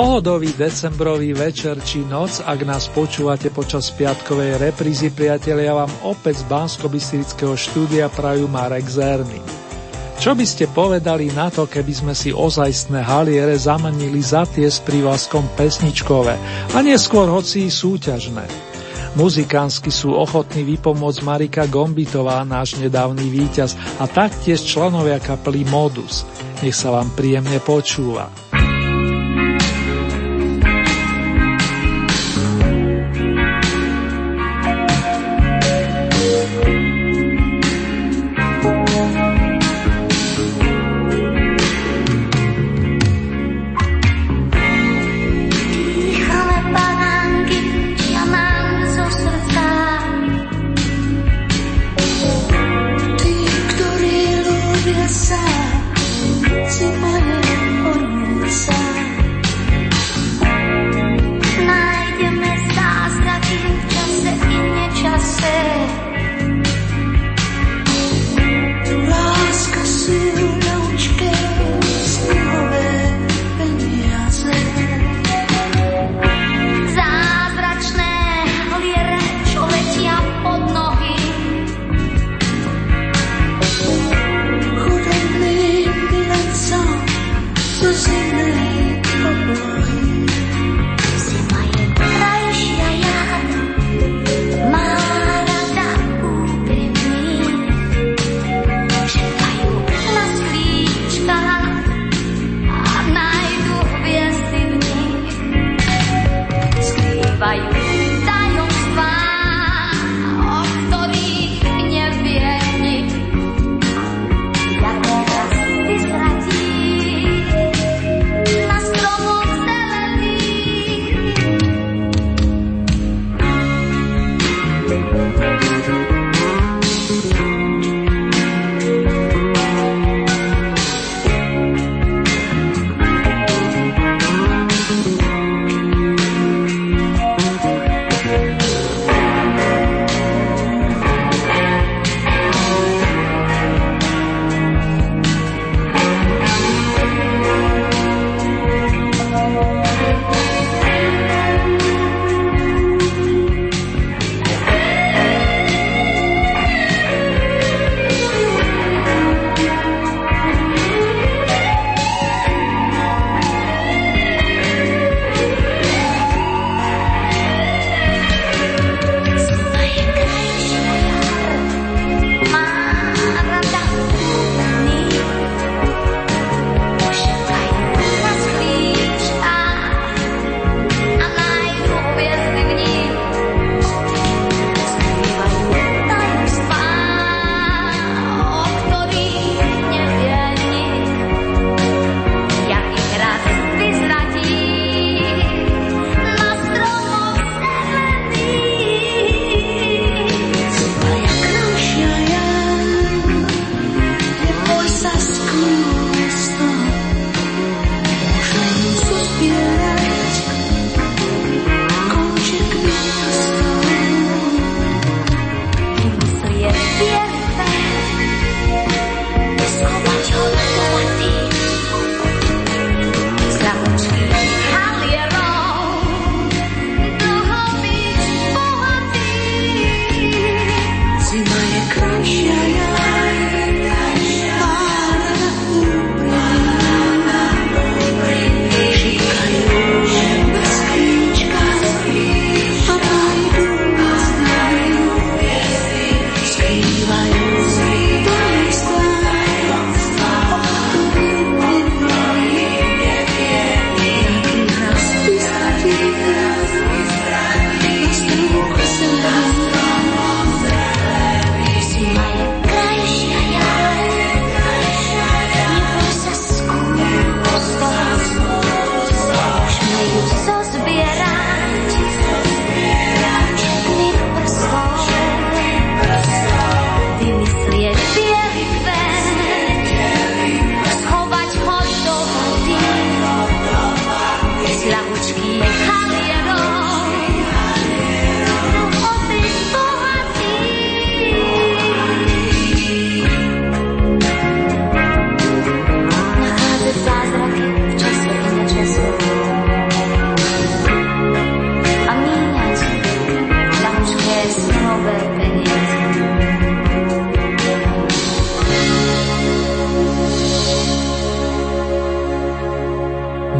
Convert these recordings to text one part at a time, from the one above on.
Pohodový decembrový večer či noc, ak nás počúvate počas piatkovej reprízy, priatelia, vám opäť z bansko štúdia prajú Marek Zerny. Čo by ste povedali na to, keby sme si ozajstné haliere zamenili za tie s prívlaskom pesničkové a neskôr hoci súťažné? Muzikánsky sú ochotní vypomôcť Marika Gombitová, náš nedávny víťaz, a taktiež členovia kapely Modus. Nech sa vám príjemne počúva.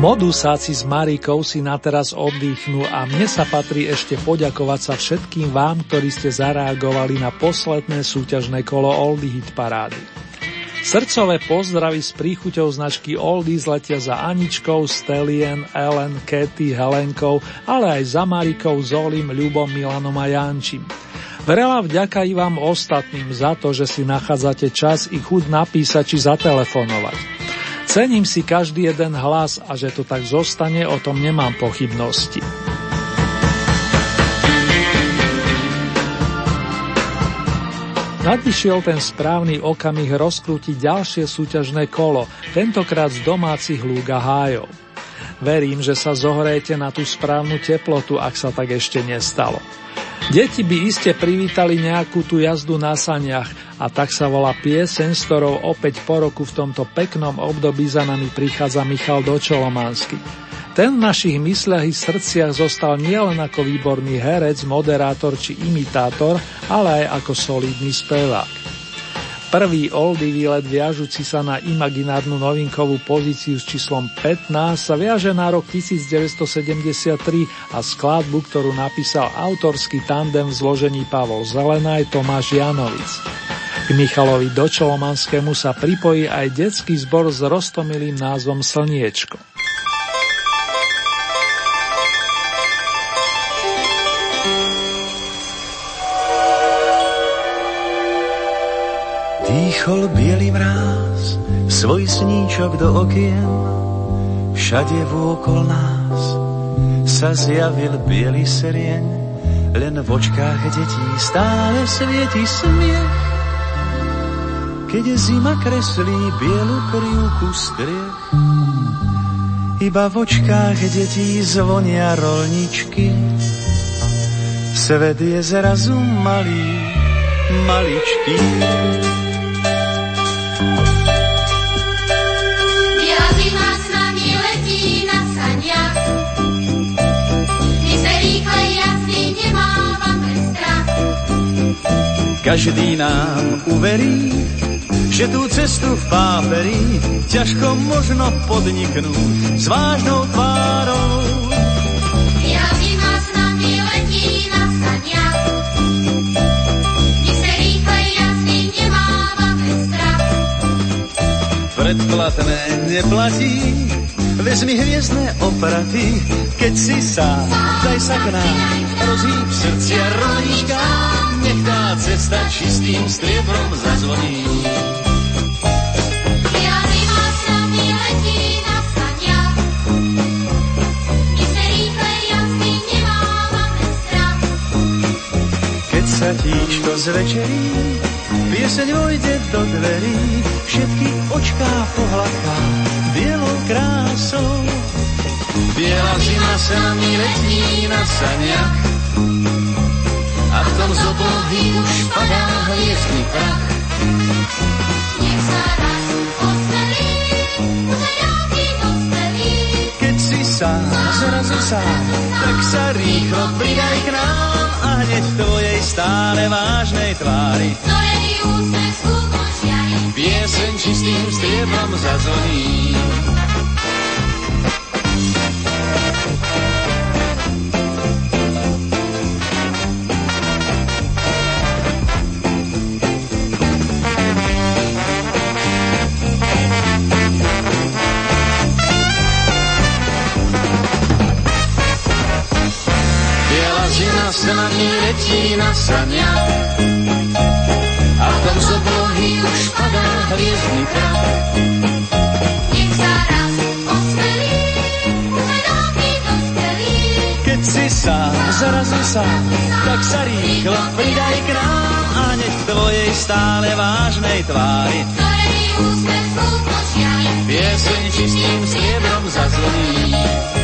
Modusáci s Marikou si na teraz oddychnú a mne sa patrí ešte poďakovať sa všetkým vám, ktorí ste zareagovali na posledné súťažné kolo Oldie Hit Parády. Srdcové pozdravy s príchuťou značky Oldies letia za Aničkou, Stelien, Ellen, Katy, Helenkou, ale aj za Marikou, Zolim, Ľubom, Milanom a Jančím. Veľa vďaka i vám ostatným za to, že si nachádzate čas i chuť napísať či zatelefonovať. Cením si každý jeden hlas a že to tak zostane, o tom nemám pochybnosti. Nadišiel ten správny okamih rozkrútiť ďalšie súťažné kolo, tentokrát z domácich lúk a hájov. Verím, že sa zohrejete na tú správnu teplotu, ak sa tak ešte nestalo. Deti by iste privítali nejakú tú jazdu na saniach a tak sa volá pieseň, s ktorou opäť po roku v tomto peknom období za nami prichádza Michal Dočolománsky. Ten v našich mysliach i srdciach zostal nielen ako výborný herec, moderátor či imitátor, ale aj ako solidný spevák. Prvý oldie výlet viažúci sa na imaginárnu novinkovú pozíciu s číslom 15 sa viaže na rok 1973 a skladbu, ktorú napísal autorský tandem v zložení Pavol Zelenaj Tomáš Janovic. K Michalovi Dočolomanskému sa pripojí aj detský zbor s roztomilým názvom Slniečko. Dýchol bielý mráz, svoj sníčok do okien, všade vôkol nás sa zjavil biely serieň, len v očkách detí stále svieti smiech. Keď zima kreslí bielu krivku striech, iba v očkách detí zvonia rolničky. Svet je zrazu malý, maličký. Každý nám uverí, že tú cestu v páperi ťažko možno podniknúť s vážnou tvárou. Zima s nami letí na saniach, my se rýchle jasný nemávame strach. Predplatné neplatí, vezmi hviezdne opraty, keď si sám, daj sa k nám, rozhýb srdcia rolníčka nech tá cesta čistým striebrom zazvoní. Keď sa tíčko zvečerí, pieseň vojde do dverí, všetky očká pohľadká bielou krásou. Biela zima sa mi letí na saniach, a v tom z oblohy už padá hviezdny prach. Nech sa raz Keď si sám, zrazu sám, tak sa rýchlo pridaj k nám a hneď v tvojej stále vážnej tvári. Zorený Pieseň čistým striebrom zazvoní. S nami letí na sania. A v tom z oblohy už padá hviezdny prach. nech sa raz dospelí. Keď si sám, zrazu sám, tak sa rýchlo pridaj k nám a nech tvojej stále vážnej tvári úsmech skúpom žiari, pieseň čistým striebrom zazvoní.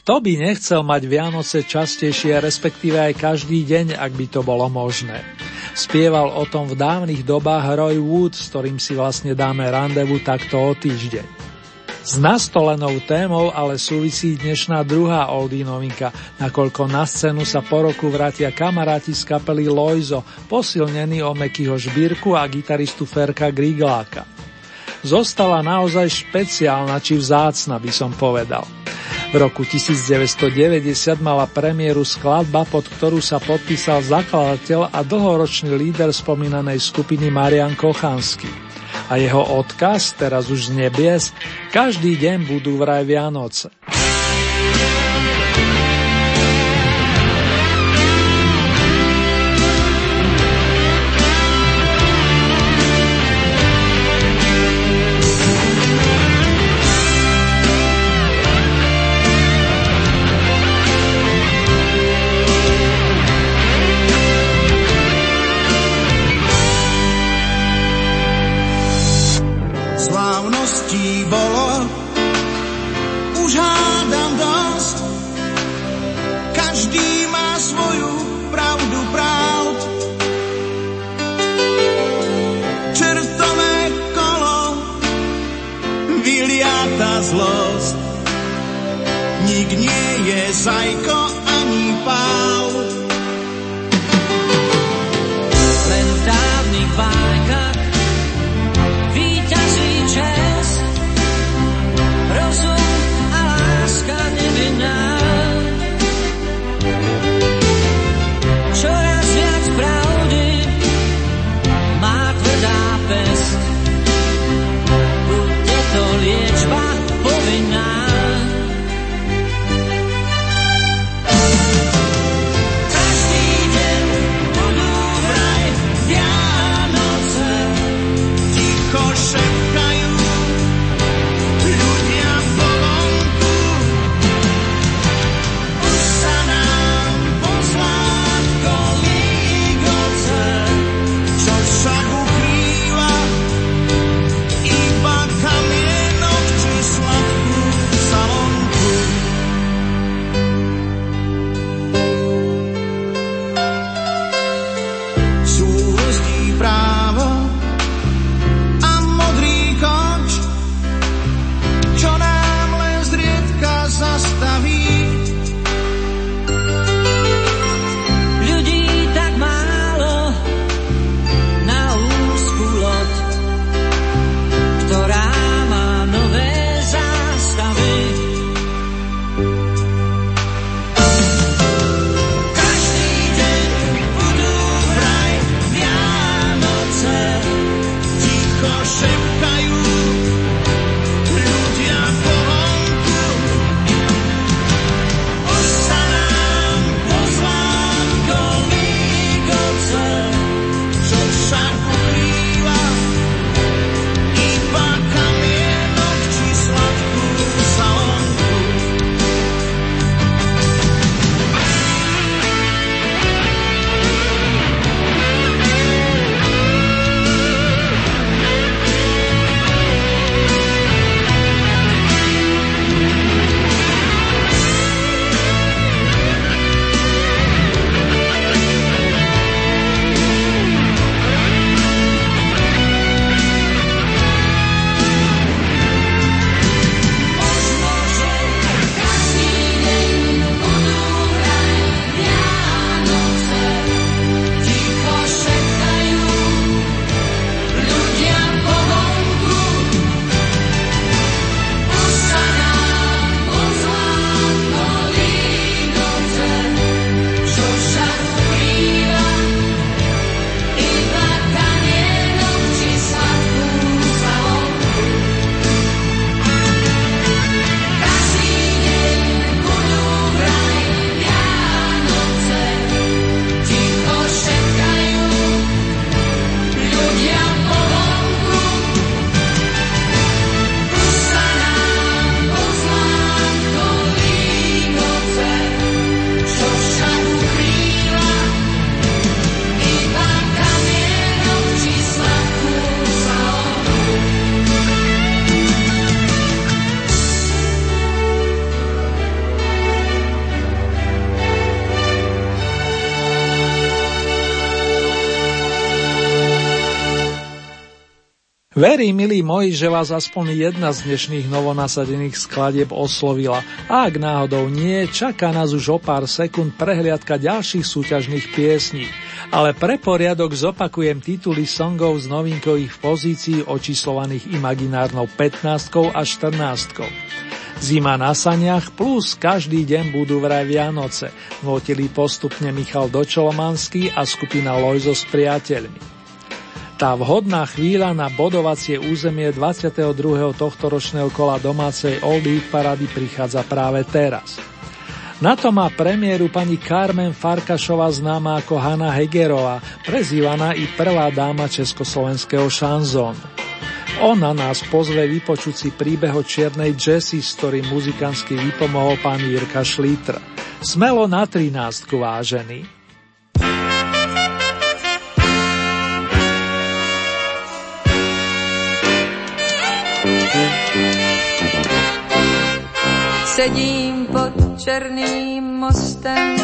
Kto by nechcel mať Vianoce častejšie, respektíve aj každý deň, ak by to bolo možné. Spieval o tom v dávnych dobách Roy Wood, s ktorým si vlastne dáme randevu takto o týždeň. S nastolenou témou ale súvisí dnešná druhá oldie novinka, nakoľko na scénu sa po roku vrátia kamaráti z kapely Loizo, posilnení o Mekyho Žbírku a gitaristu Ferka Grigláka. Zostala naozaj špeciálna či vzácna, by som povedal. V roku 1990 mala premiéru skladba, pod ktorú sa podpísal zakladateľ a dlhoročný líder spomínanej skupiny Marian Kochanský a jeho odkaz, teraz už z nebies, každý deň budú vraj Vianoce. Verím, milí moji, že vás aspoň jedna z dnešných novonasadených skladieb oslovila a ak náhodou nie, čaká nás už o pár sekúnd prehliadka ďalších súťažných piesní. Ale pre poriadok zopakujem tituly songov z novinkových pozícií očíslovaných imaginárnou 15 a 14. Zima na saniach plus každý deň budú vraj Vianoce, votili postupne Michal Dočolomanský a skupina Lojzo s priateľmi. Tá vhodná chvíľa na bodovacie územie 22. tohto ročného kola domácej Oldie parady prichádza práve teraz. Na to má premiéru pani Carmen Farkašová známa ako Hanna Hegerová, prezývaná i prvá dáma československého šanzónu. Ona nás pozve vypočuť si príbeh o čiernej Jessie, s ktorým muzikantsky vypomohol pán Jirka Šlítr. Smelo na 13 vážený. Sedím pod černým mostem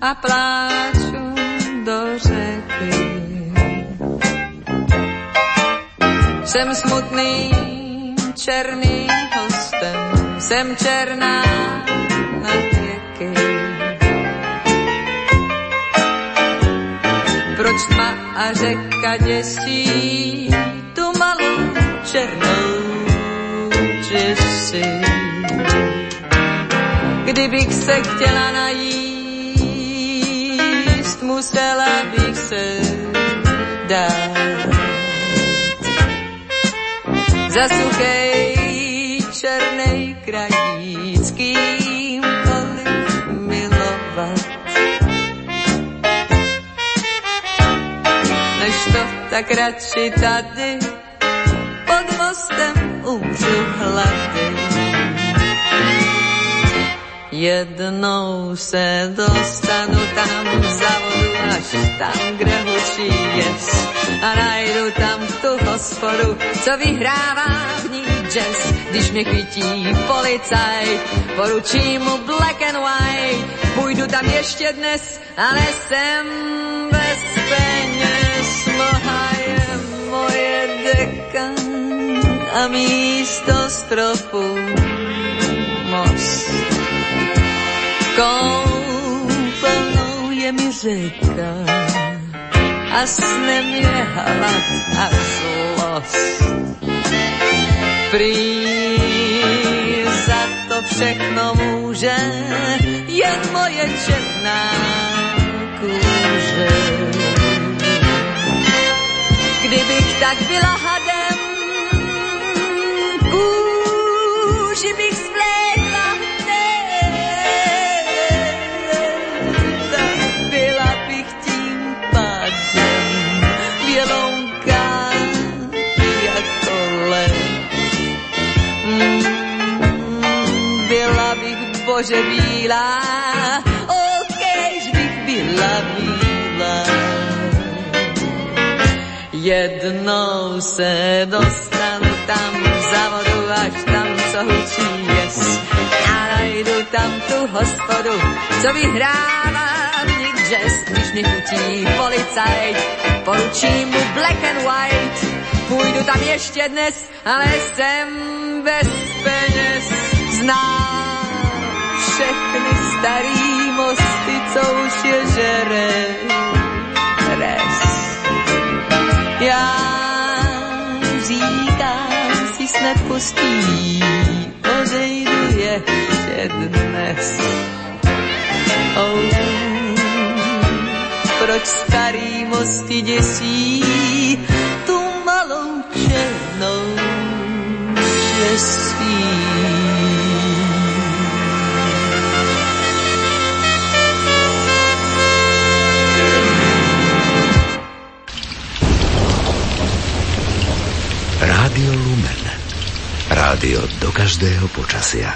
a pláču do řeky. Jsem smutným černým hostem, jsem černá na věky. Proč tma a řeka děsí tu malou černou Jessie? Kdybych se chtěla najíst, musela bych se dát. Za suchej černej krajíc, kýmkoliv milovat. Než to tak radši tady pod mostem umřu hlady. Jednou se dostanu tam za vodu, až tam, kde hučí jes. A najdu tam tu hospodu, co vyhrává v ní jazz. Když mě chytí policaj, poručím mu black and white. Půjdu tam ještě dnes, ale jsem bez peněz. Mlha je moje deka a místo stropu most Koupelnou je mi řeka a snem je hlad a zlost. Prý za to všechno může jen moje černá kůže. Kdybych tak byla hadem, kůži bych Bože bílá, okejž bych byla bílá. Jednou se dostanu tam za vodu, až tam, co hučí jes. A najdu tam tu hospodu, co vyhrává mě jazz, když mě chutí policajt. Poručím mu black and white, půjdu tam ještě dnes, ale jsem bez peněz. Znám všechny starý mosty, co už je žere res. Já říkám si snad postí, odejdu ještě dnes. Oh, proč starý mosty děsí tu malou černou šestí? Rádio Lumen. Rádio do každého počasia.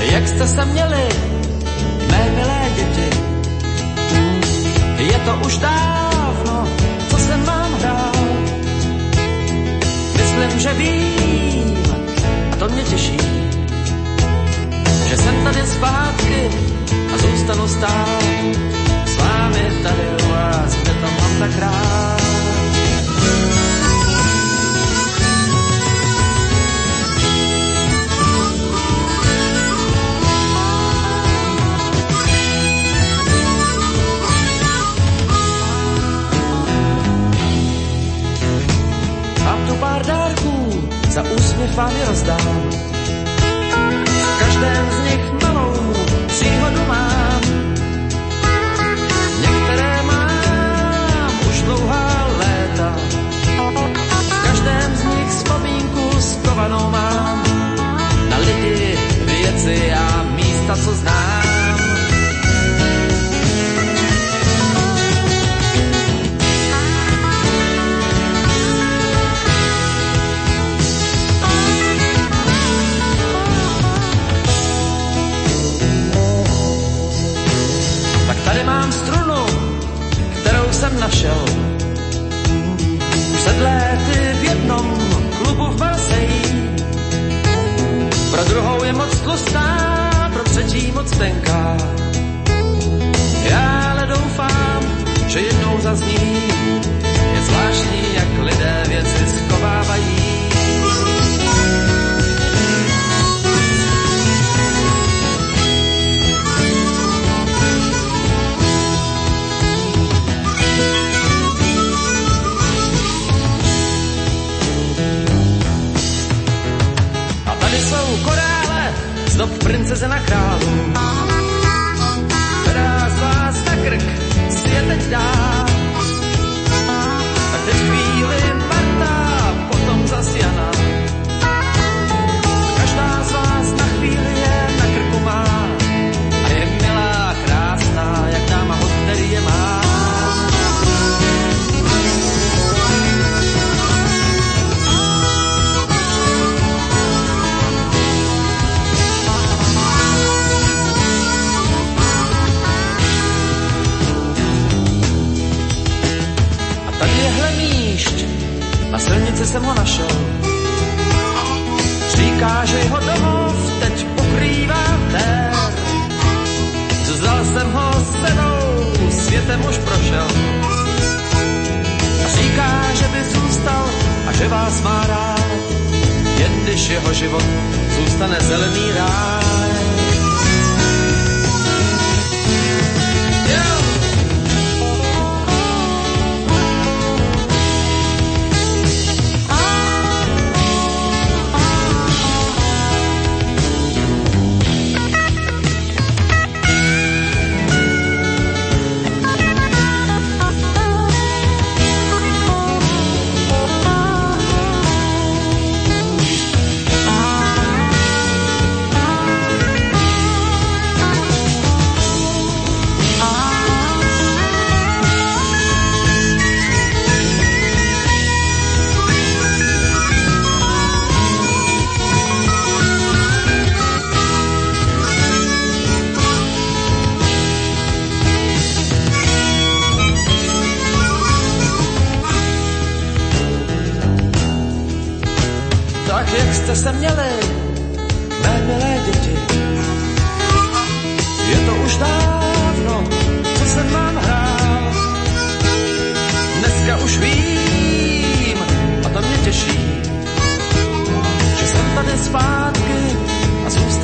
Jak jste se měli, mé milé děti? Je to už dávno, vím, že vím, a to mě těší, že jsem tady zpátky a zůstanu stát s vámi tady u vás, kde to mám tak rád. Úsměv vám je rozdám. V každém z nich malou příhodu mám. Některé mám už dlouhá léta. V každém z nich vzpomínku skovanou mám. Na lidi, věci a místa, co znám.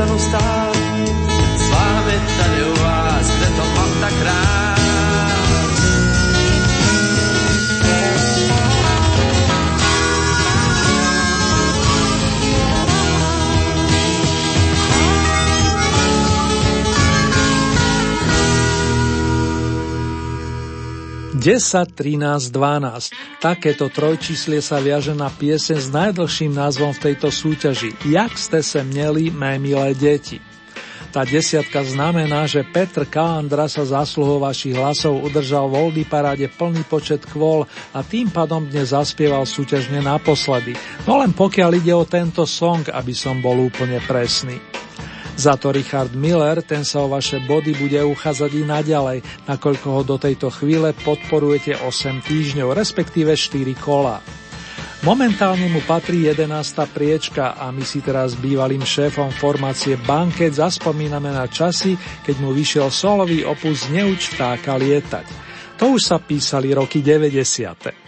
A zůstanu stát 10, 13, 12. Takéto trojčíslie sa viaže na piesen s najdlhším názvom v tejto súťaži Jak ste se měli, mé milé deti. Tá desiatka znamená, že Petr Kalandra sa zásluhou vašich hlasov udržal v Oldy paráde plný počet kvôl a tým pádom dnes zaspieval súťažne naposledy. No len pokiaľ ide o tento song, aby som bol úplne presný. Za to Richard Miller, ten sa o vaše body bude uchádzať i naďalej, nakoľko ho do tejto chvíle podporujete 8 týždňov, respektíve 4 kola. Momentálne mu patrí 11. priečka a my si teraz bývalým šéfom formácie Banket zaspomíname na časy, keď mu vyšiel solový opus Neuč vtáka lietať. To už sa písali roky 90.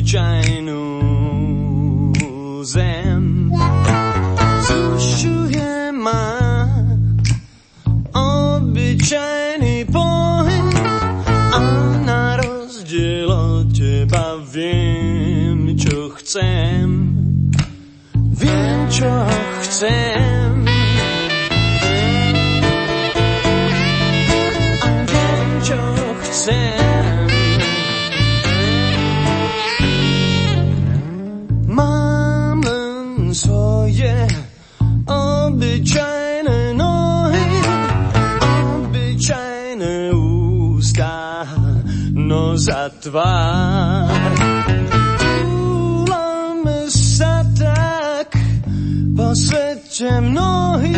obyčajnú zem. Zrušuje ma obyčajný pohyb a na rozdiel od teba viem, čo chcem. Viem, čo chcem. Tvár. Túlame sa tak po svete mnohí,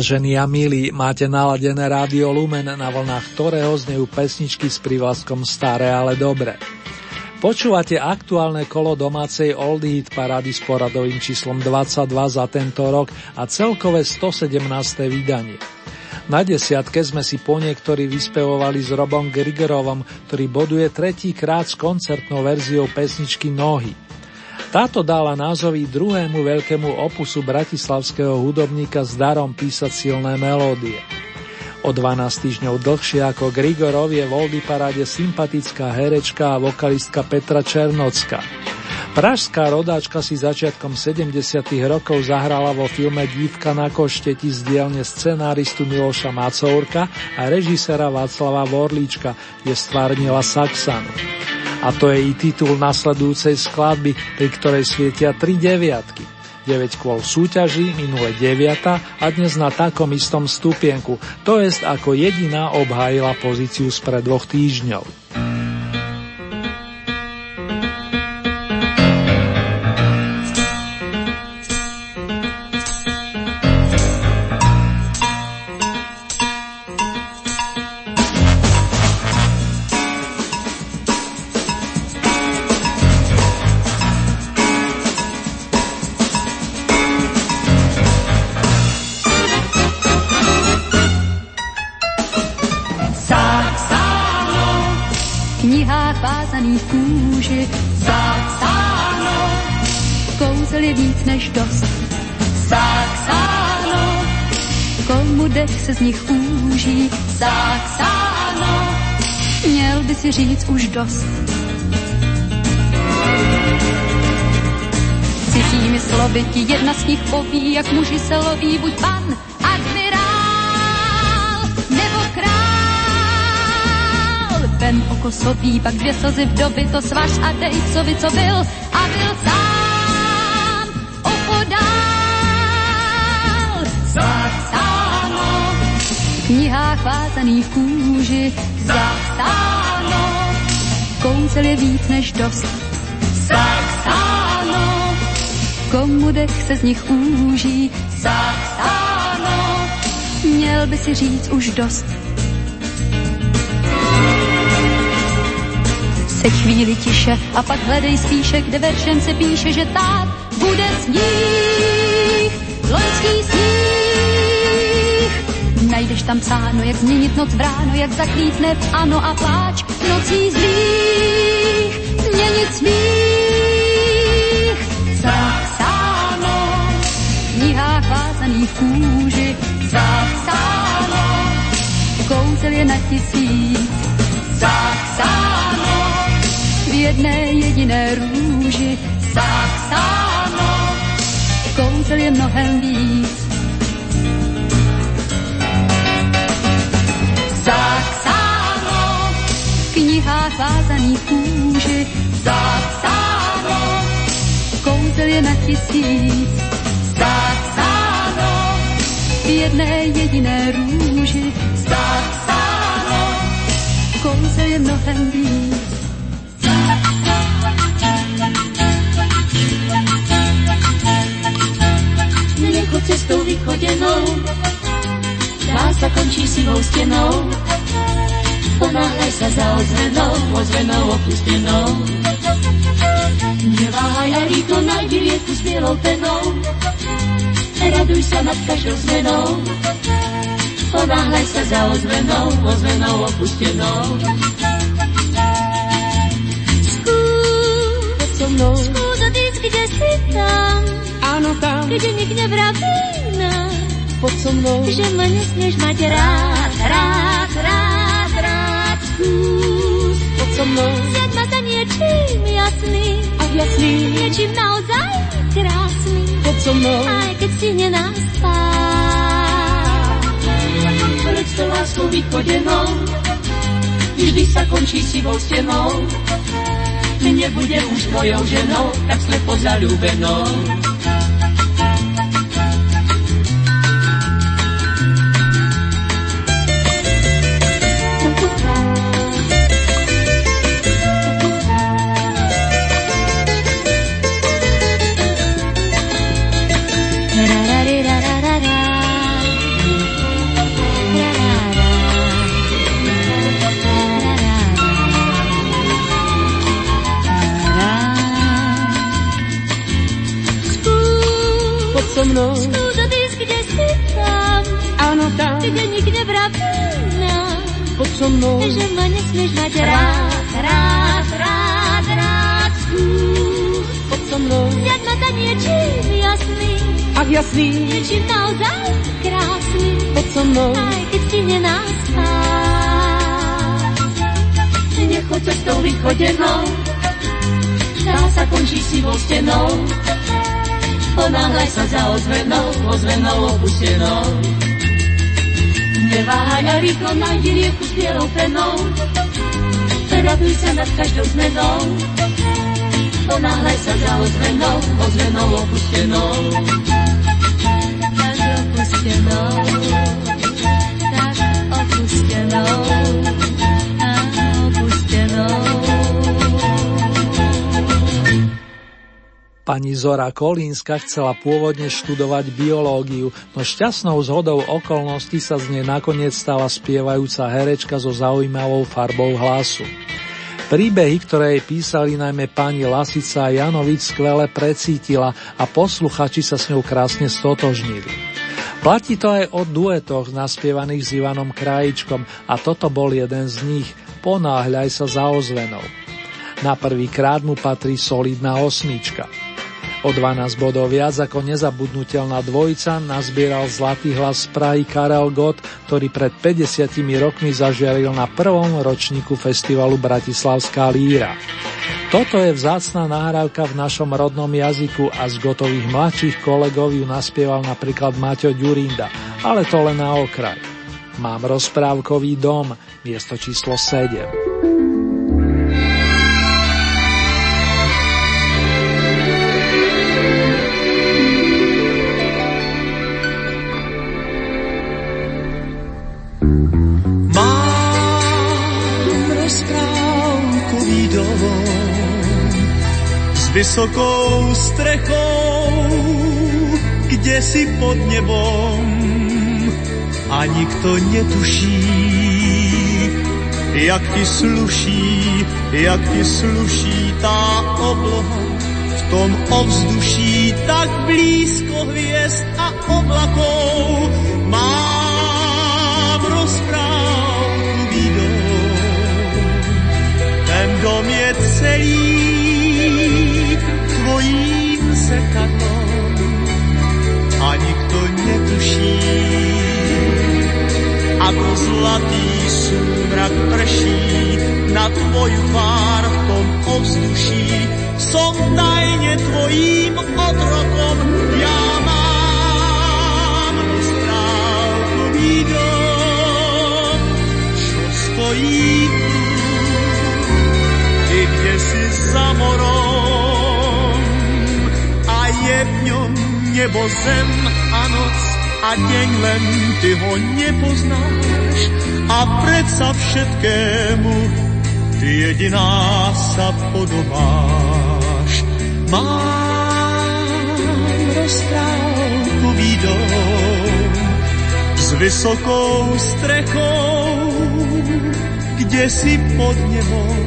Vážení a milí, máte naladené rádio Lumen, na vlnách ktorého znejú pesničky s privlaskom Staré, ale dobre. Počúvate aktuálne kolo domácej Old Hit parady s poradovým číslom 22 za tento rok a celkové 117. vydanie. Na desiatke sme si po niektorí vyspevovali s Robom Grigorovom, ktorý boduje tretíkrát s koncertnou verziou pesničky Nohy. Táto dala názový druhému veľkému opusu bratislavského hudobníka s darom písať silné melódie. O 12 týždňov dlhšie ako Grigorov je v Oldy paráde sympatická herečka a vokalistka Petra Černocka. Pražská rodáčka si začiatkom 70. rokov zahrala vo filme Dívka na košteti z dielne scenáristu Miloša Macourka a režisera Václava Vorlíčka, kde stvárnila Saxanu. A to je i titul nasledujúcej skladby, pri ktorej svietia tri deviatky. 9 kôl súťaží, minule 9 a dnes na takom istom stupienku, to jest ako jediná obhájila pozíciu spred dvoch týždňov. Říct už dost. Cizími slovy ti jedna z nich poví, jak muži se loví, buď pan, admirál nebo král. Ven oko sobí, pak dvě slzy vdovy, to svaž a dej, co by, co byl, a byl sám opodál. Zapsáno v knihách vázaných kůži, zapsáno kouzel je víc než dost. Saxáno, komu dech se z nich úží. Saxáno, měl by si říct už dost. Se chvíli tiše a pak hledej spíše, kde veršem se píše, že tak bude sníh, loňský sníh. Najdeš tam psáno, jak změnit noc v ráno, jak zaklítne v ano a pláč nocí zlých, změnit smích. Zapsáno v knihách vázaných kůži, zapsáno, kouzel je na tisíc. Zapsáno v jedné jediné růži, zapsáno, kouzel je mnohem víc. Knihách vázaných kůži zapsáno, kouzel je na tisíc zapsáno, v jedné jediné růži zapsáno, kouzel je mnohem víc. Nechoď cestou vychodenou, krása končí sivou stěnou, ponáhľaj sa za ozvenou, ozvenou opustenou. Neváhaj a rýchlo nájdi rieku s bielou penou, raduj sa nad každou zmenou. Ponáhľaj sa za ozvenou, ozvenou opustenou. Skús so mnou, skús odísť, kde si tam, áno tam, kde nik nevraví nám. Poď so mnou, že ma nesmieš mať rád, rád skús, poď so mnou. Sieť ma za niečím jasný, a jasný, niečím naozaj krásny. Poď so mnou, aj keď si nenáspá. Pred to láskou vychodenou, vždy sa končí sivou stenou. Nebude už mojou ženou, tak slepo zalúbenou. Mnou. Že ma nesmieš mať rád, rád, rád, rád. Skús, poď so mnou. Vziať ma za niečím jasný. Ach jasný. Niečím naozaj krásny. Poď so mnou. Aj keď si nenáspá. Nechoď cestou vychodenou. tá sa končí sivou stenou. Ponáhľaj sa za ozvenou, ozvenou opustenou. Neváhaj a rýchlo nájdi rieku s bielou penou. Raduj sa nad každou zmenou. Ponáhľaj sa za ozvenou, ozvenou opustenou. Tak opustenou, tak opustenou, Pani Zora Kolínska chcela pôvodne študovať biológiu, no šťastnou zhodou okolností sa z nej nakoniec stala spievajúca herečka so zaujímavou farbou hlasu. Príbehy, ktoré jej písali najmä pani Lasica a Janovič, skvele precítila a posluchači sa s ňou krásne stotožnili. Platí to aj o duetoch naspievaných s Ivanom Krajičkom a toto bol jeden z nich Ponáhľaj sa za ozvenou. Na prvý krát mu patrí solidná osmička. O 12 bodov viac ako nezabudnutelná dvojica nazbieral zlatý hlas z Prahy Karel Gott, ktorý pred 50 rokmi zažiaril na prvom ročníku festivalu Bratislavská líra. Toto je vzácná nahrávka v našom rodnom jazyku a z gotových mladších kolegov ju naspieval napríklad Maťo Ďurinda, ale to len na okraj. Mám rozprávkový dom, miesto číslo 7. vysokou strechou, kde si pod nebom a nikto netuší, jak ti sluší, jak ti sluší tá obloha v tom ovzduší tak blízko hviezd a oblakov. Mám rozprávku výdom, ten dom je celý zrkadlom a nikto netuší, ako zlatý súmrak prší na tvoju tvár v tom ovzduší. Som tajne tvojím otrokom, ja mám rozprávkový dom, čo stojí tu, ty kde si za morom je v ňom nebo zem a noc a deň len ty ho nepoznáš a predsa všetkému ty jediná sa podobáš. Mám rozprávkový dom s vysokou strechou, kde si pod nebom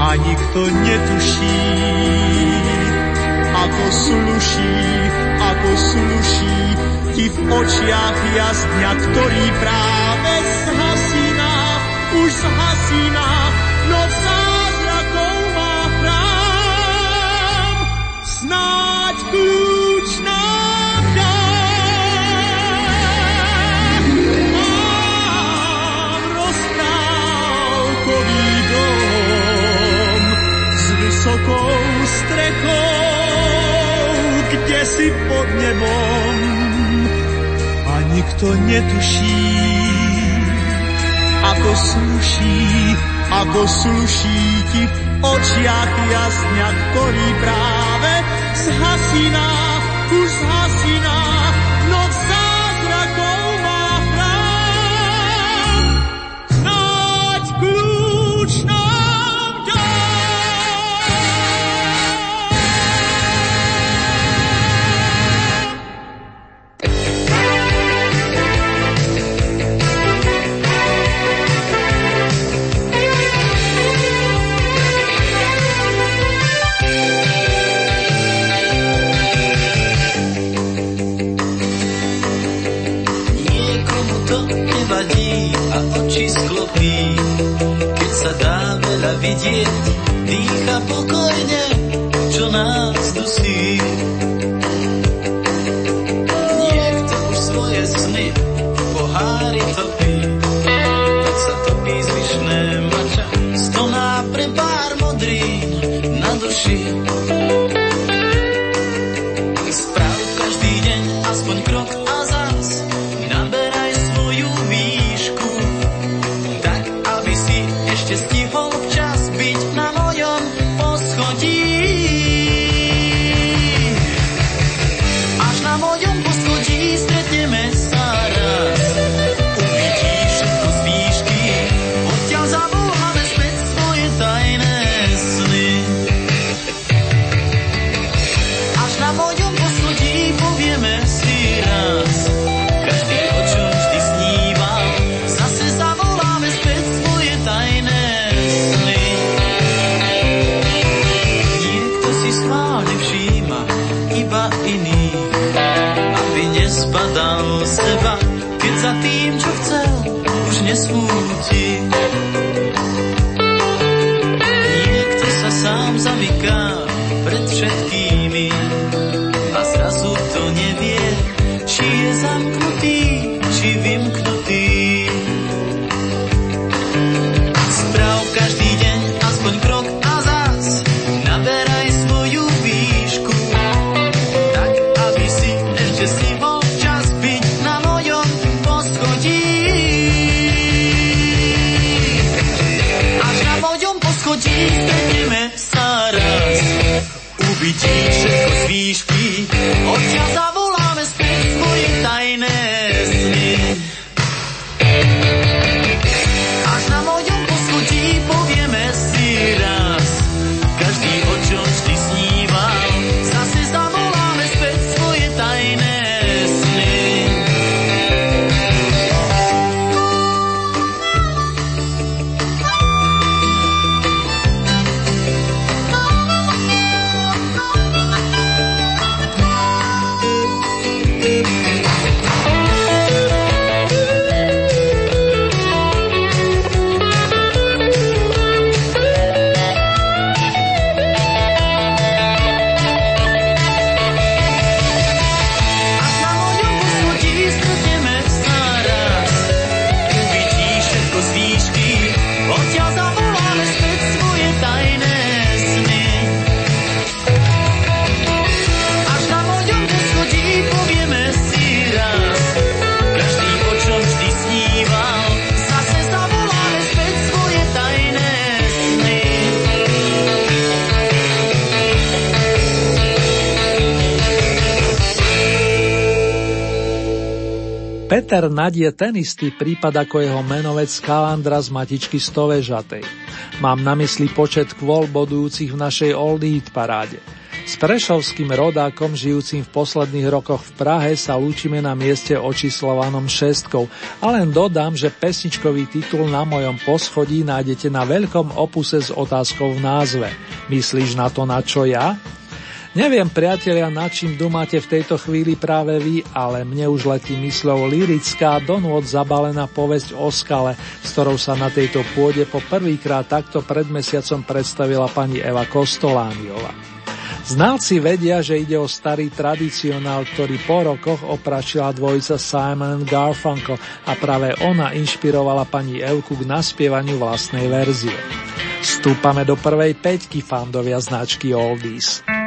a nikto netuší, ako sluší, ako sluší ti v očiach jasňa, ktorý práve zhasíná, už zhasíná, no zázrakov má chrám. Snáď kľúč pod nebom. A nikto netuší, ako sluší, ako sluší ti v očiach jasňa, ktorý práve zhasíná, už Nad je ten istý prípad ako jeho menovec Kalandra z Matičky Stovežatej. Mám na mysli počet kvôl bodujúcich v našej Old Eat paráde. S prešovským rodákom žijúcim v posledných rokoch v Prahe sa lúčime na mieste očíslovanom šestkou a len dodám, že pesničkový titul na mojom poschodí nájdete na veľkom opuse s otázkou v názve. Myslíš na to, na čo ja? Neviem, priatelia, na čím dumáte v tejto chvíli práve vy, ale mne už letí mysľou lirická, donôd zabalená povesť o skale, s ktorou sa na tejto pôde po prvýkrát takto pred mesiacom predstavila pani Eva Kostolániova. Znalci vedia, že ide o starý tradicionál, ktorý po rokoch opračila dvojica Simon Garfunkel a práve ona inšpirovala pani Evku k naspievaniu vlastnej verzie. Stúpame do prvej peťky fandovia značky Oldies.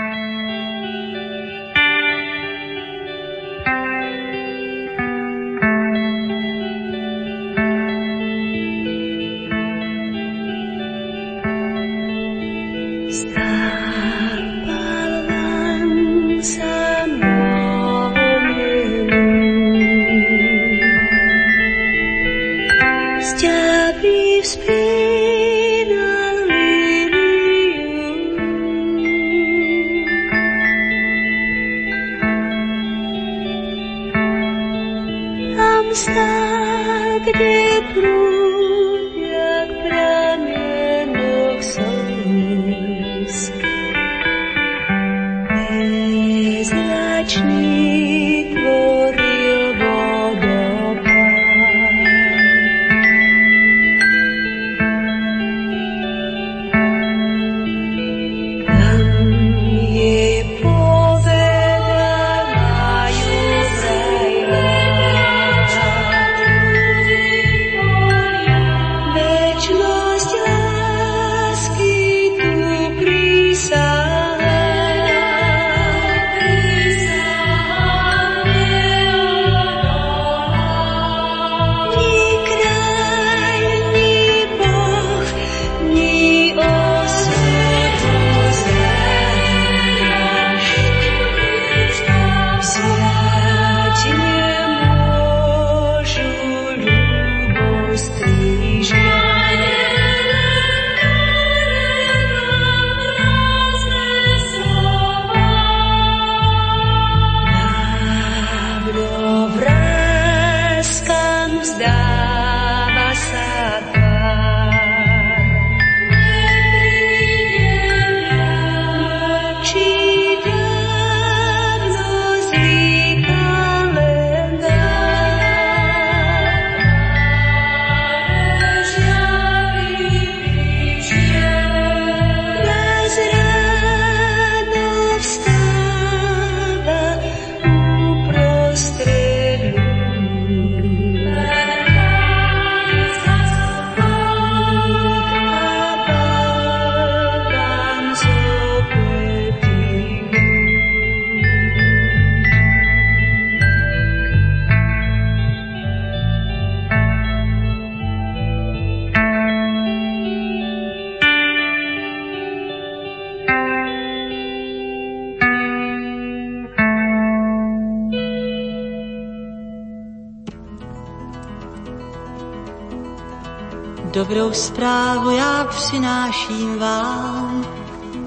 Dobrou zprávu já přináším vám,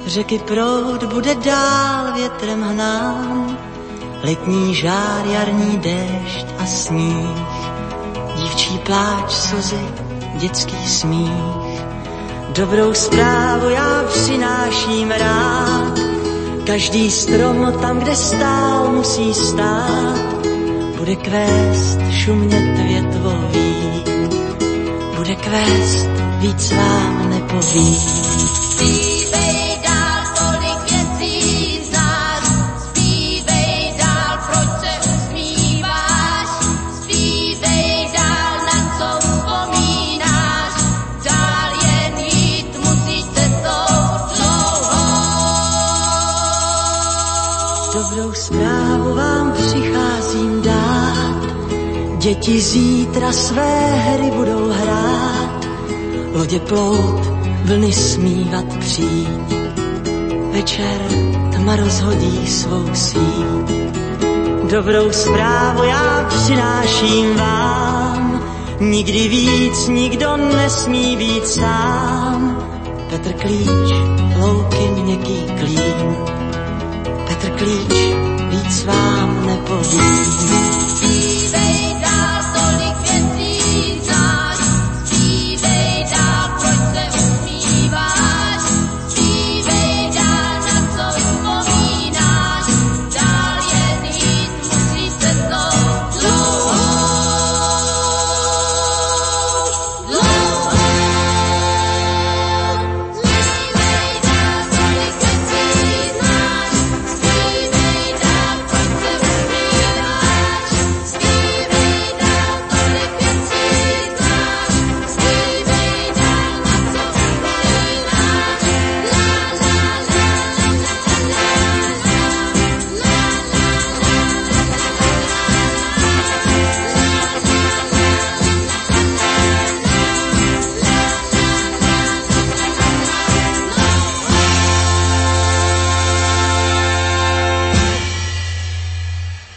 řeky proud bude dál větrem hnán, letní žár, jarní déšť a sníh, dívčí pláč, slzy, dětský smích. Dobrou zprávu já přináším rád, každý strom tam, kde stál, musí stát, bude kvést šumět větvový, bude kvést, víc vám nepovím. Děti zítra své hry budou hrát, lodě plout, vlny smívat přijít, večer tma rozhodí svou síť. Dobrou zprávu já přináším vám, nikdy víc nikdo nesmí být sám. Petr Klíč, louky měkký klín, Petr Klíč, víc vám nepovím.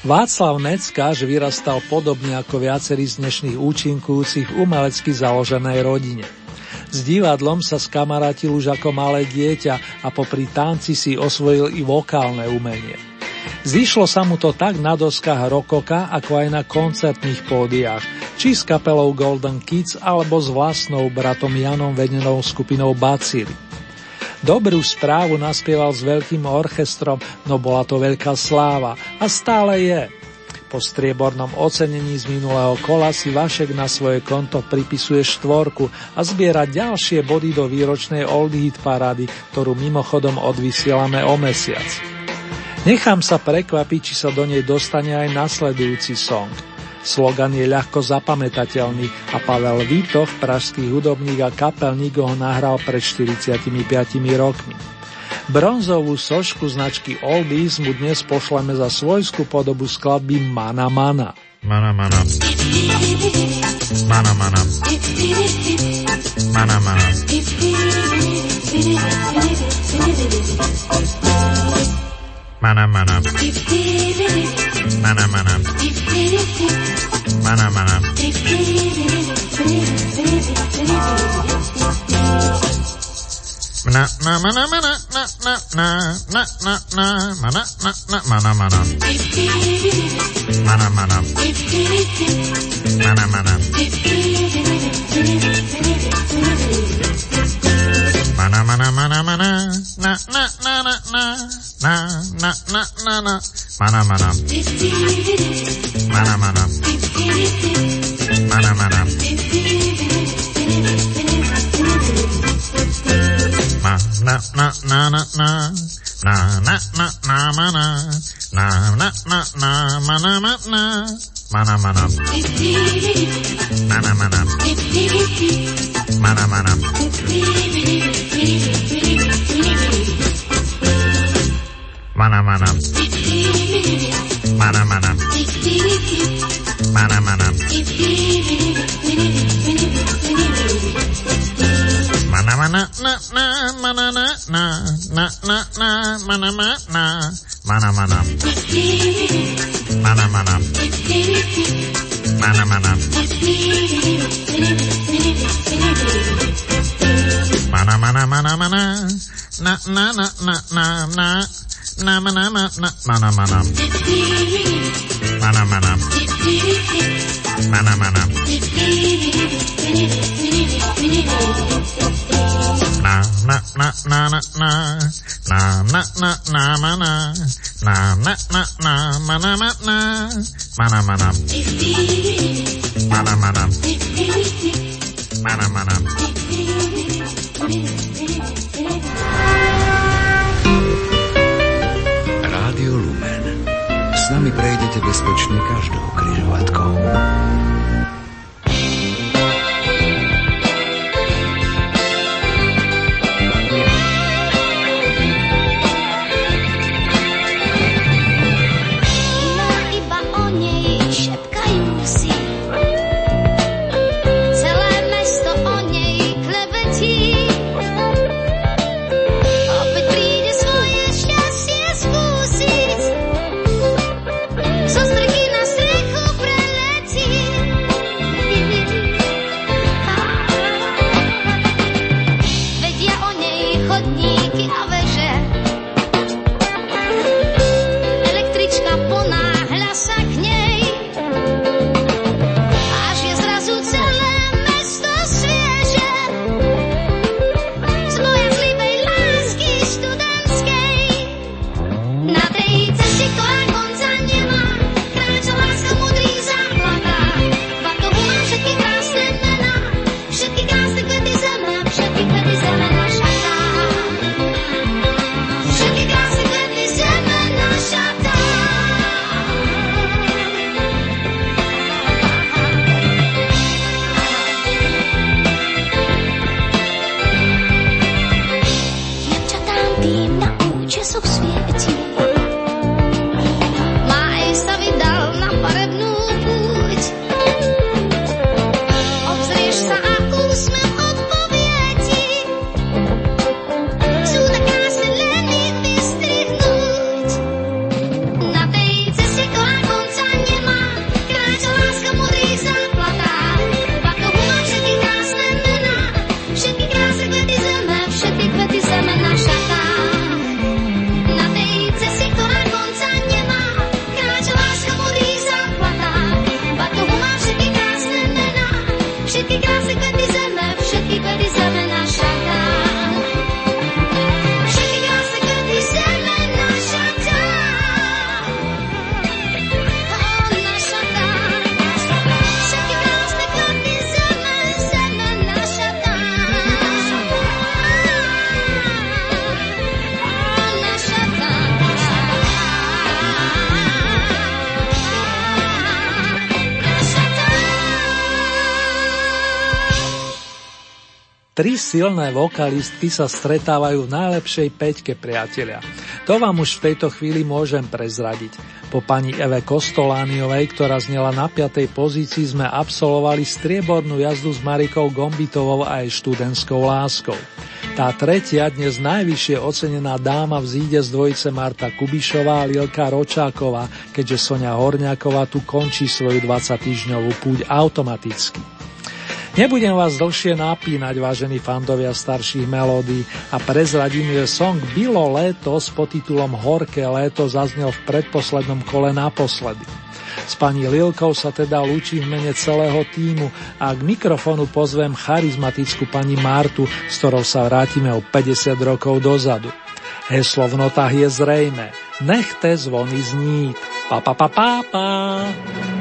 Václav Neckáš vyrastal podobne ako viacerí z dnešných účinkujúcich umelecky založenej rodine. S divadlom sa skamarátil už ako malé dieťa a popri tanci si osvojil i vokálne umenie. Zišlo sa mu to tak na doskách rokoka, ako aj na koncertných pódiách, či s kapelou Golden Kids alebo s vlastnou bratom Janom vedenou skupinou Bacily. Dobrú správu naspieval s veľkým orchestrom, no bola to veľká sláva a stále je. Po striebornom ocenení z minulého kola si Vašek na svoje konto pripisuje štvorku a zbiera ďalšie body do výročnej Old Hit parády, ktorú mimochodom odvysielame o mesiac. Nechám sa prekvapiť, či sa do nej dostane aj nasledujúci song. Slogan je ľahko zapamätateľný a Pavel Vítoch, pražský hudobník a kapelník ho nahral pred 45 rokmi. Bronzovú sošku značky Oldies mu dnes pošleme za svojskú podobu skladby Mana Mana. Mana mana. Mana mana. Mana mana. Mana mana. Mana mana. Mana mana. Na na mana mana. Na na na. Na na na. Mana na na. Mana mana. Mana mana. Mana mana mana mana mana mana na na na na na na na na na na mana mana mana mana mana mana Ma na na na na na na na na na mana na na na na mana mana mana mana mana mana Mana Mana. Mana Mana. Mana Mana. Mana Mana. Mana mana na na mana na na na na na mana mana mana mana mana mana mana mana Mana, mana, mana, mana. Na, na, na, na, na, na. Na, mana, na, na, mana, mana. Mana, mana. Mana, mana. Na, na, na, na, na, na. Na, na, na, na, mana. Na, na, na, na, mana, mana. Mana, mana. Mana, mana. Mana, mana. Rádio Lumen. S nami prejdete bezpečne každou križovatkou. Silné vokalistky sa stretávajú v najlepšej peťke priatelia. To vám už v tejto chvíli môžem prezradiť. Po pani Eve Kostolániovej, ktorá znela na 5. pozícii, sme absolvovali striebornú jazdu s Marikou Gombitovou a jej študentskou láskou. Tá tretia, dnes najvyššie ocenená dáma vzíde z dvojice Marta Kubišová a Lilka Ročáková, keďže Sonia Horňáková tu končí svoju 20-týždňovú púť automaticky. Nebudem vás dlhšie napínať, vážení fandovia starších melódií a prezradím, že song Bylo léto s podtitulom Horké léto zaznel v predposlednom kole naposledy. S pani Lilkou sa teda lúčim v mene celého týmu a k mikrofonu pozvem charizmatickú pani Martu, s ktorou sa vrátime o 50 rokov dozadu. Heslo v notách je zrejme. Nechte zvony znít. Pa, pa, pa, pa, pa.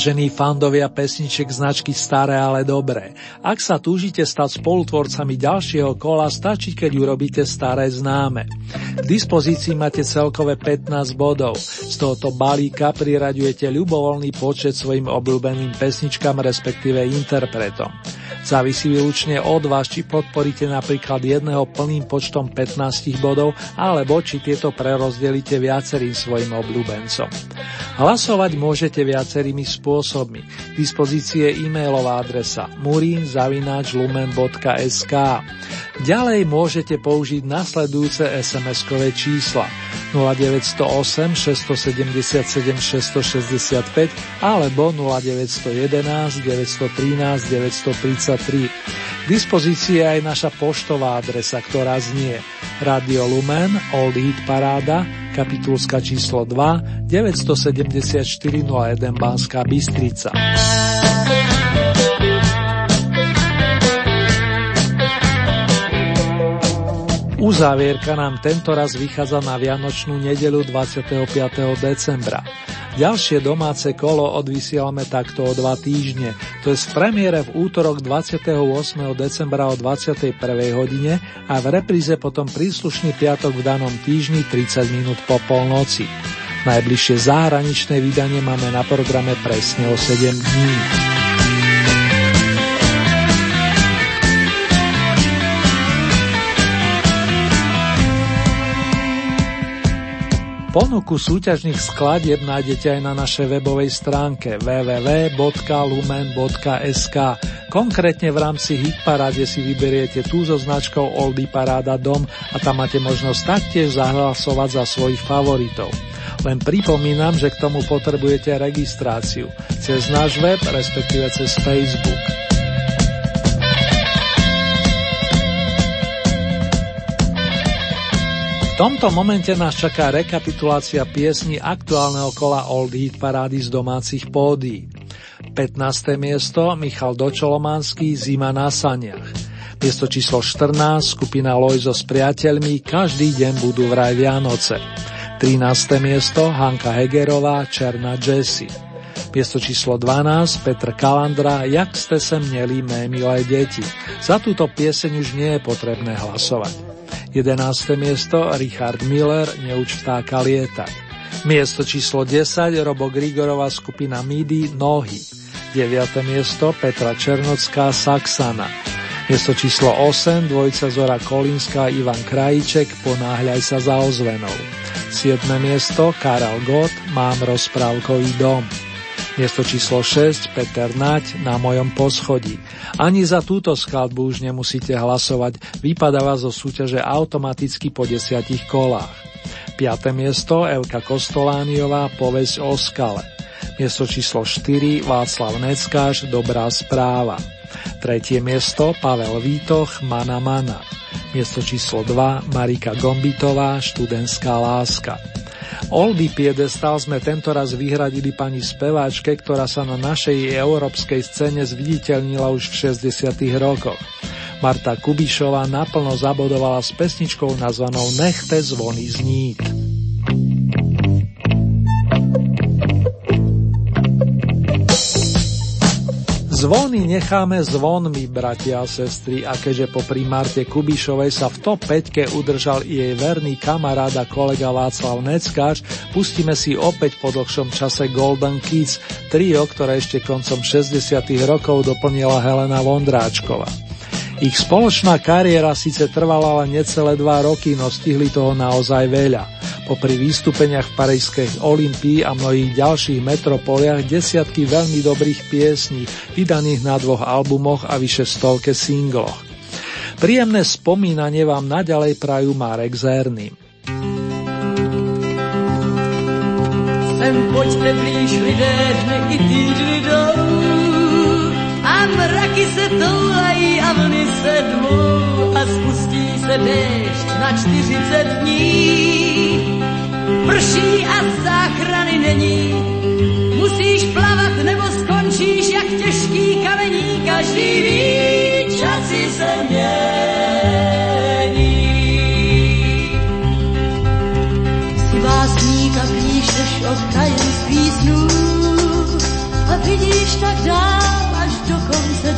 Vážení fandovia pesniček značky Staré, ale dobré. Ak sa túžite stať spolutvorcami ďalšieho kola, stačí, keď urobíte staré známe. K dispozícii máte celkové 15 bodov. Z tohoto balíka priraďujete ľubovoľný počet svojim obľúbeným pesničkám, respektíve interpretom. Závisí výlučne od vás, či podporíte napríklad jedného plným počtom 15 bodov, alebo či tieto prerozdelíte viacerým svojim obľúbencom. Hlasovať môžete viacerými spôsobmi. K dispozícii je e-mailová adresa murinzavináčlumen.sk Ďalej môžete použiť nasledujúce SMS-kové čísla 0908 677 665 alebo 0911 913 933. K dispozícii je aj naša poštová adresa, ktorá znie Radio Lumen, Old Hit Paráda, kapitulska číslo 2, 974 01 Banská Bystrica. Uzávierka nám tento raz vychádza na Vianočnú nedelu 25. decembra. Ďalšie domáce kolo odvysielame takto o dva týždne, to je v premiére v útorok 28. decembra o 21. hodine a v repríze potom príslušný piatok v danom týždni 30 minút po polnoci. Najbližšie zahraničné vydanie máme na programe presne o 7 dní. Ponuku súťažných skladieb nájdete aj na našej webovej stránke www.lumen.sk. Konkrétne v rámci Hitparáde si vyberiete tú so značkou Oldy Paráda Dom a tam máte možnosť taktiež zahlasovať za svojich favoritov. Len pripomínam, že k tomu potrebujete registráciu cez náš web, respektíve cez Facebook. Tomto momente nás čaká rekapitulácia piesni aktuálneho kola Old Hit parády z domácich pódií. 15. miesto Michal Dočolomanský Zima na saniach. Miesto číslo 14, skupina Lojzo s priateľmi, každý deň budú vraj Vianoce. 13. miesto, Hanka Hegerová, Černá Jessie. Miesto číslo 12, Petr Kalandra, Jak ste se měli mé milé deti. Za túto pieseň už nie je potrebné hlasovať. 11. miesto, Richard Miller, Neuč vtáka lietať. Miesto číslo 10, Robo Grigorová skupina MIDI, Nohy. 9. miesto, Petra Černocká, Saxana. Miesto číslo 8, dvojica Zora Kolinská, Ivan Krajíček, Ponáhľaj sa za ozvenou. 7. miesto, Karel Gott, Mám rozprávkový dom. Miesto číslo 6, Peter Nať, Na mojom poschodí. Ani za túto skladbu už nemusíte hlasovať, vypadáva zo súťaže automaticky po desiatich kolách. 5. miesto, Elka Kostolániová, Povesť o skale. Miesto číslo 4, Václav Neckáš, Dobrá správa. Tretie miesto Pavel Vítoch Mana Mana. Miesto číslo 2 Marika Gombitová Študentská láska. Oldy Piedestal sme tentoraz vyhradili pani speváčke, ktorá sa na našej európskej scéne zviditeľnila už v 60. rokoch. Marta Kubišová naplno zabodovala s pesničkou nazvanou Nechte zvony znít. Zvony necháme zvonmi, bratia a sestry, a keďže po Marte Kubišovej sa v top 5 udržal i jej verný kamarát a kolega Václav Neckáč, pustíme si opäť po dlhšom čase Golden Kids, trio, ktoré ešte koncom 60 rokov doplnila Helena Vondráčková. Ich spoločná kariéra síce trvala len necelé dva roky, no stihli toho naozaj veľa. Popri výstupeniach v Parískej Olympii a mnohých ďalších metropoliach desiatky veľmi dobrých piesní, vydaných na dvoch albumoch a vyše stovke singloch. Príjemné spomínanie vám naďalej prajú Marek Zerny. Sem poďte blíž lidé, dny i týdny mraky se toulají a vlny se dmou a spustí se déšť na 40 dní. Prší a záchrany není, musíš plavat nebo skončíš jak těžký kamení, každý ví, časy se mění.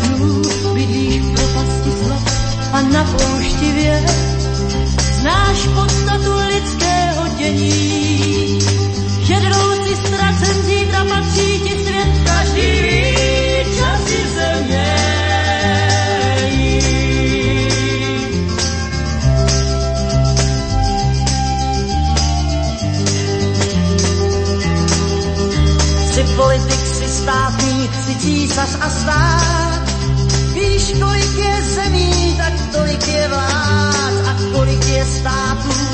Dnů bydlíš v propasti slov a na poušti věd znáš podstatu lidského dění. Že si ztracen zítra patří ti svět, každý ví, časy se mění. Politik, si státník, si císař a stát. Kolik je zemí, tak tolik je vlád a kolik je států,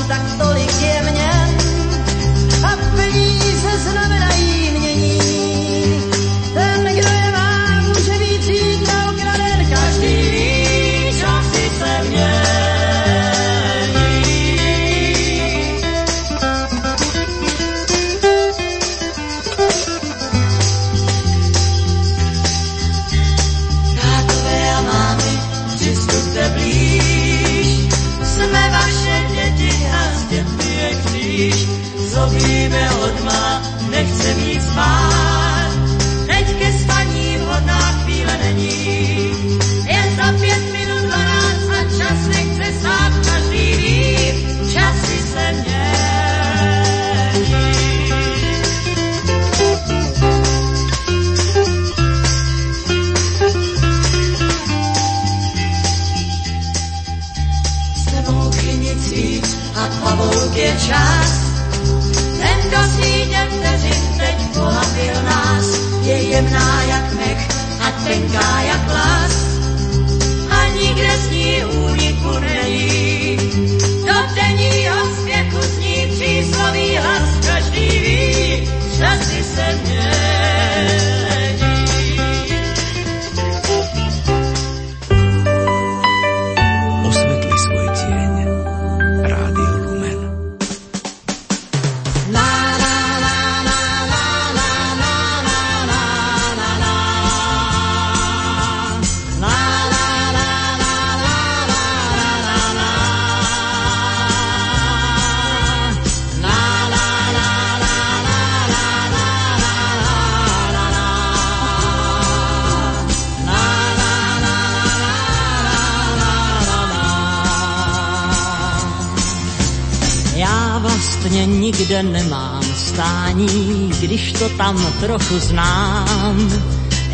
to tam trochu znám.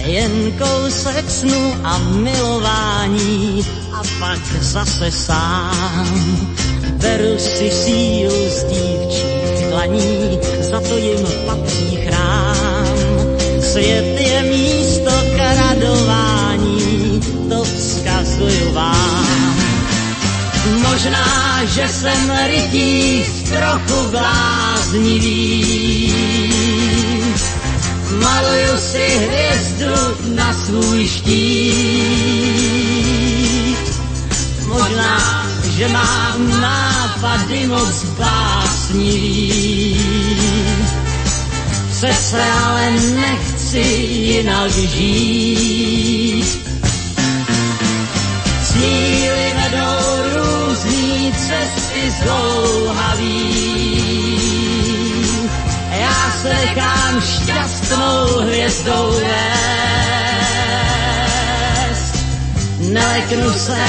Jen kousek snu a milování a pak zase sám. Beru si sílu z dívčích dlaní, za to jim patří chrám. Svět je místo k radování, to vzkazuju vám. Možná, že jsem rytíř trochu bláznivý, maluju si hvězdu na svůj štít. Možná, že mám nápady moc básnivý, se ale nechci jinak žít. Se šťastnou hvězdou vést. Neleknu se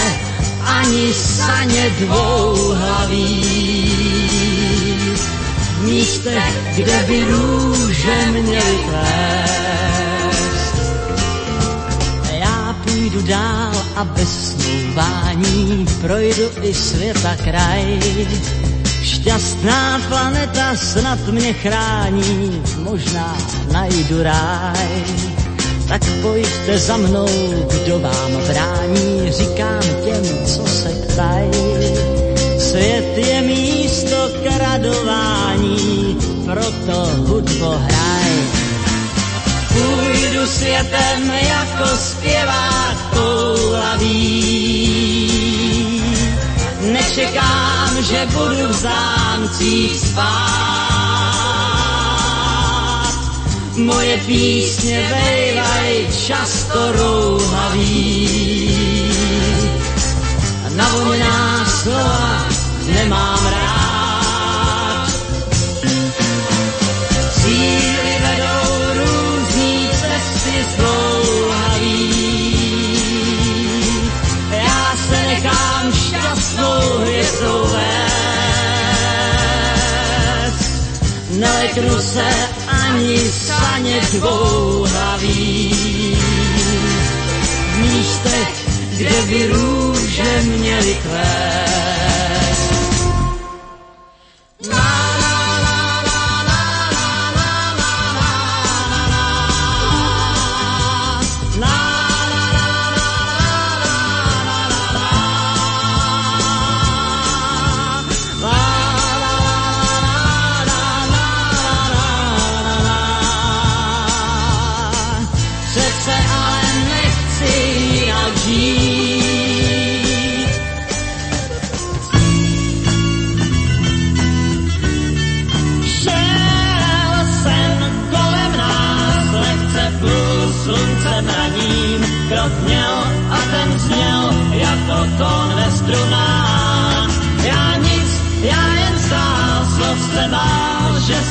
ani saně dvouhlavý. V místech, kde by růže měly kvést. Já půjdu dál a bez snoubání projdu i světa kraj. Šťastná planeta snad mě chrání, možná najdu ráj. Tak pojďte za mnou, kdo vám brání, říkám těm, co se ptají. Svět je místo k radování, proto hudbo hraj. Půjdu světem jako zpěvák toulavý. Nečekám, že budu v zámcích spát. Moje písně bejvaj často rouhavý. Na vojná slova nemám rád. Neleknu se ani saně dvouhavý. V místech, kde by růže měly kvést.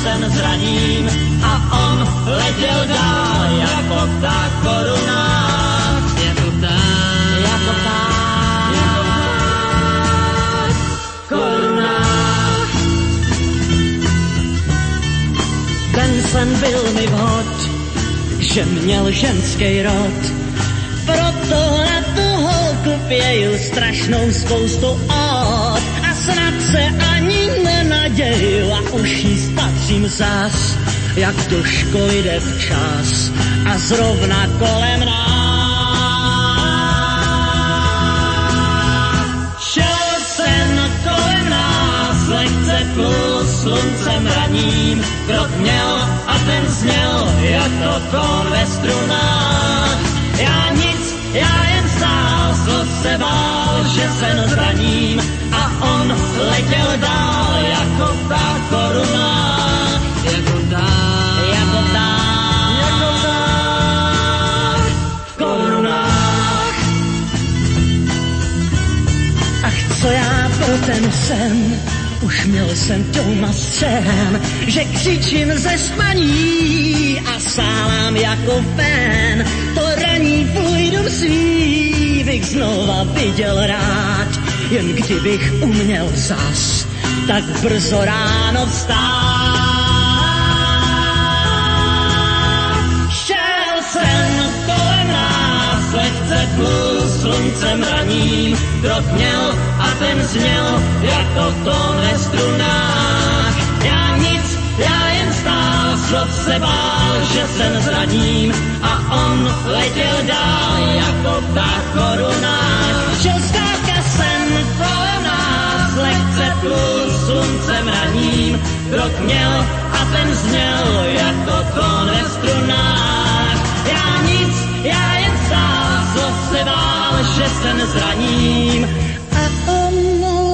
Jsem zraním a on letěl dál jako pták koruna. Jako pták, jako jako pták, koruna. Ten sen byl mi vhod, že měl ženský rod. Proto na tu holku pěju strašnou spoustu od. A snad se ani nenaděju a už jí spatřím zas, jak do školy jde včas a zrovna kolem nás. Šel jsem kolem nás, lehce plul sluncem raním, krok měl a ten zněl jako tón ve strunách. Já nic, já jen stál, slov se bál, že se zraním a on letěl dál jako ta koruna. Pro ten sen, už měl jsem doma střehem, že křičím ze spaní a sálám jako fen. To raní půjdu svý, bych znova viděl rád, jen kdybych uměl zas tak brzo ráno vstát. Šel jsem kolem nás, lehce plul sluncem raním, krok měl a ten zněl jako tón ve strunách. Já nic, já jen stál, slov se bál, že jsem zraním a on letěl dál jako ta korunách. Šel zkrátka jsem kolem nás, lehce plul sluncem raním, krok měl a ten zněl jako tón ve strunách. Že se nezraním a on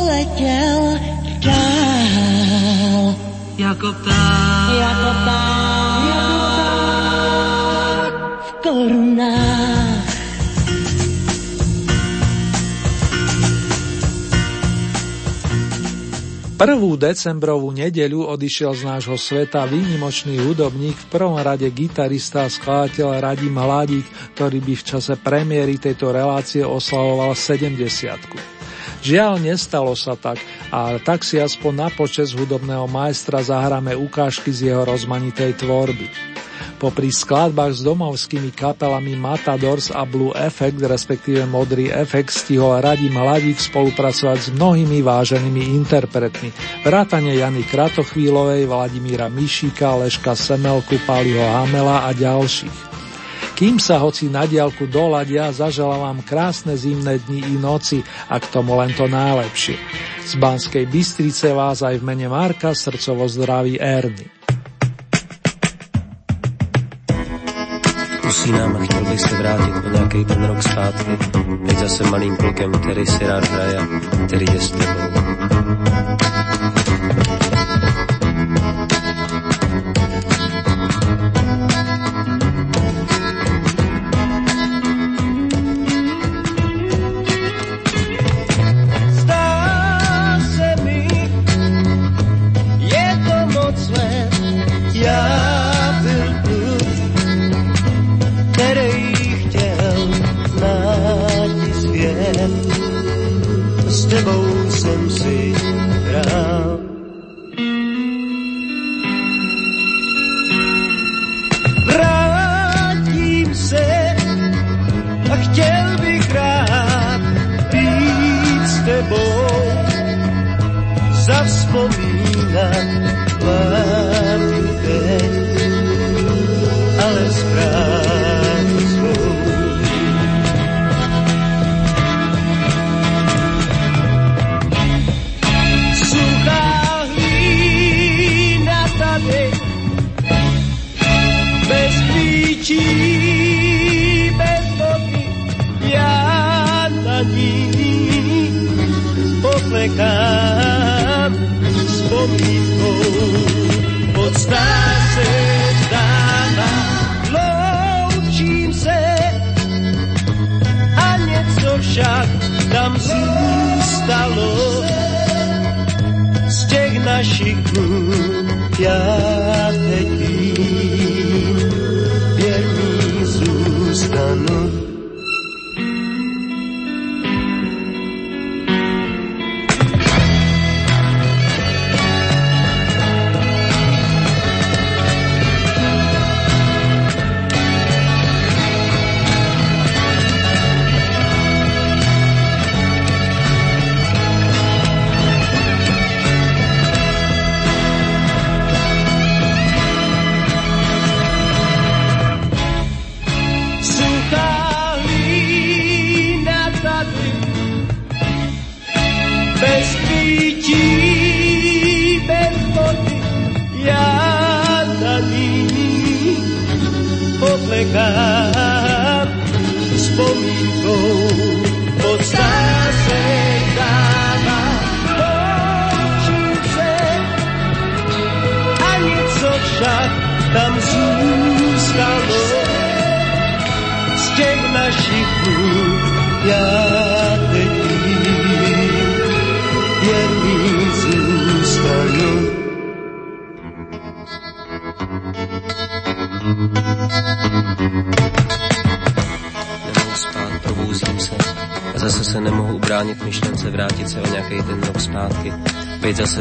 letěl dál. Jako pták, jako pták, jako pták v korunách. Prvú decembrovú nedeľu odišiel z nášho sveta výnimočný hudobník, v prvom rade gitarista a skladateľ Radim Hladík, ktorý by v čase premiéry tejto relácie oslavoval 70 Žiaľ, nestalo sa tak, ale tak si aspoň na počas hudobného majstra zahráme ukážky z jeho rozmanitej tvorby. Popri skladbách s domovskými kapelami Matadors a Blue Effect, respektíve Modrý efekt, stihol Radim Mladík spolupracovať s mnohými váženými interpretmi. Vrátane Jany Kratochvílovej, Vladimíra Mišíka, Leška Semelku, Paliho Hamela a ďalších. Kým sa hoci na diálku doladia, zaželám vám krásne zimné dni i noci a k tomu len to najlepšie. Z Banskej Bystrice vás aj v mene Marka srdcovo zdraví Erny. Usínám a chtěl bych se vrátit o nějaký ten rok zpátky. Teď zase malým klukem, který si rád hraje, který je s tebou. Zase se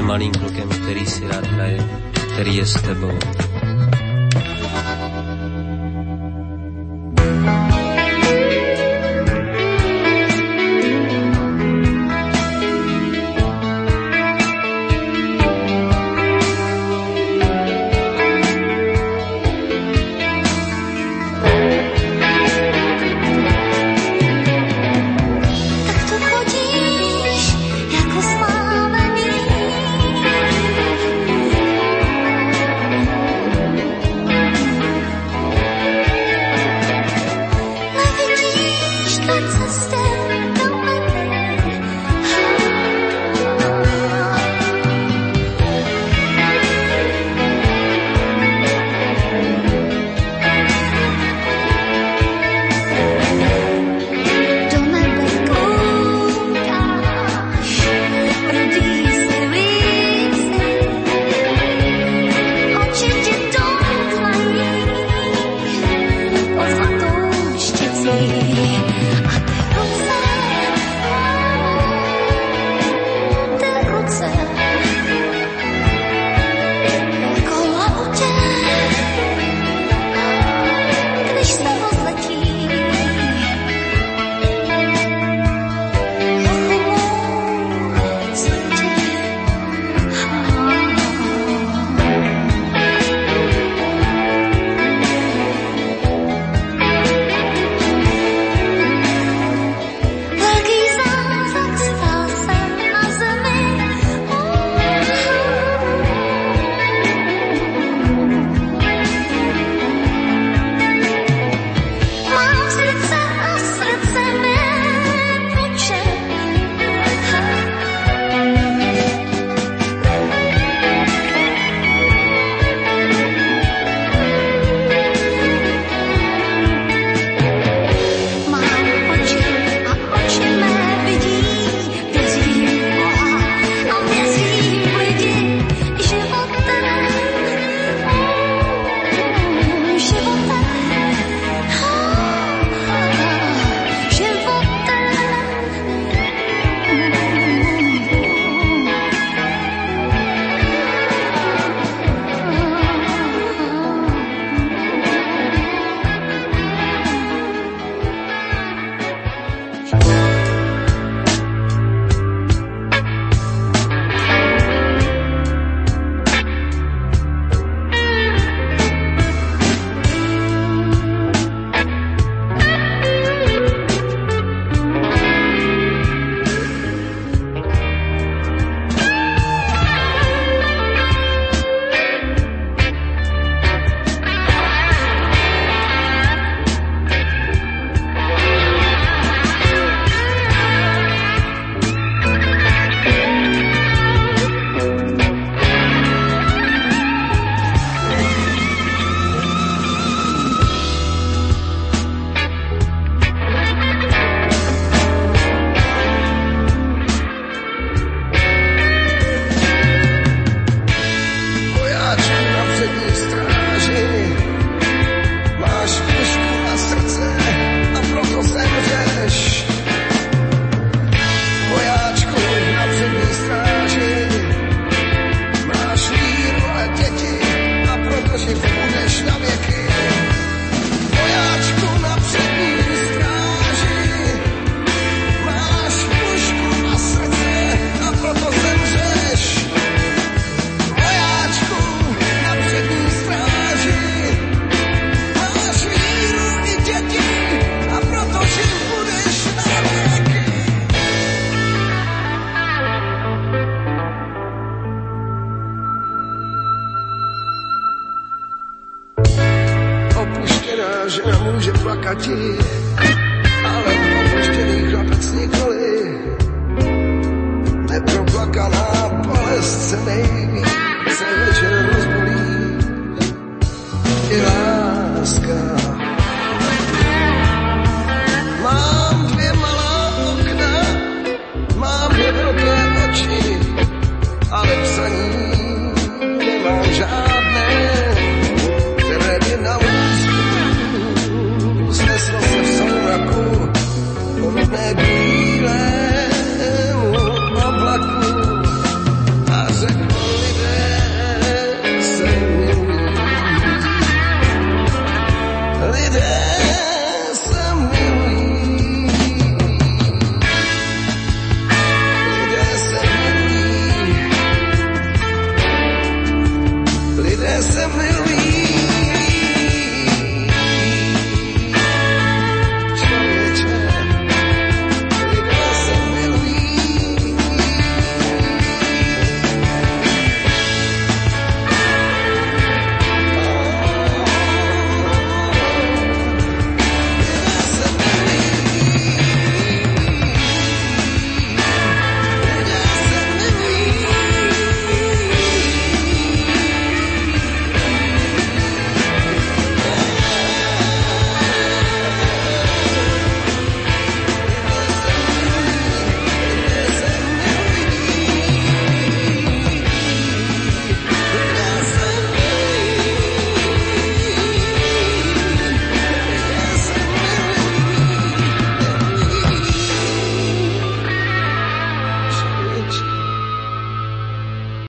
the money not to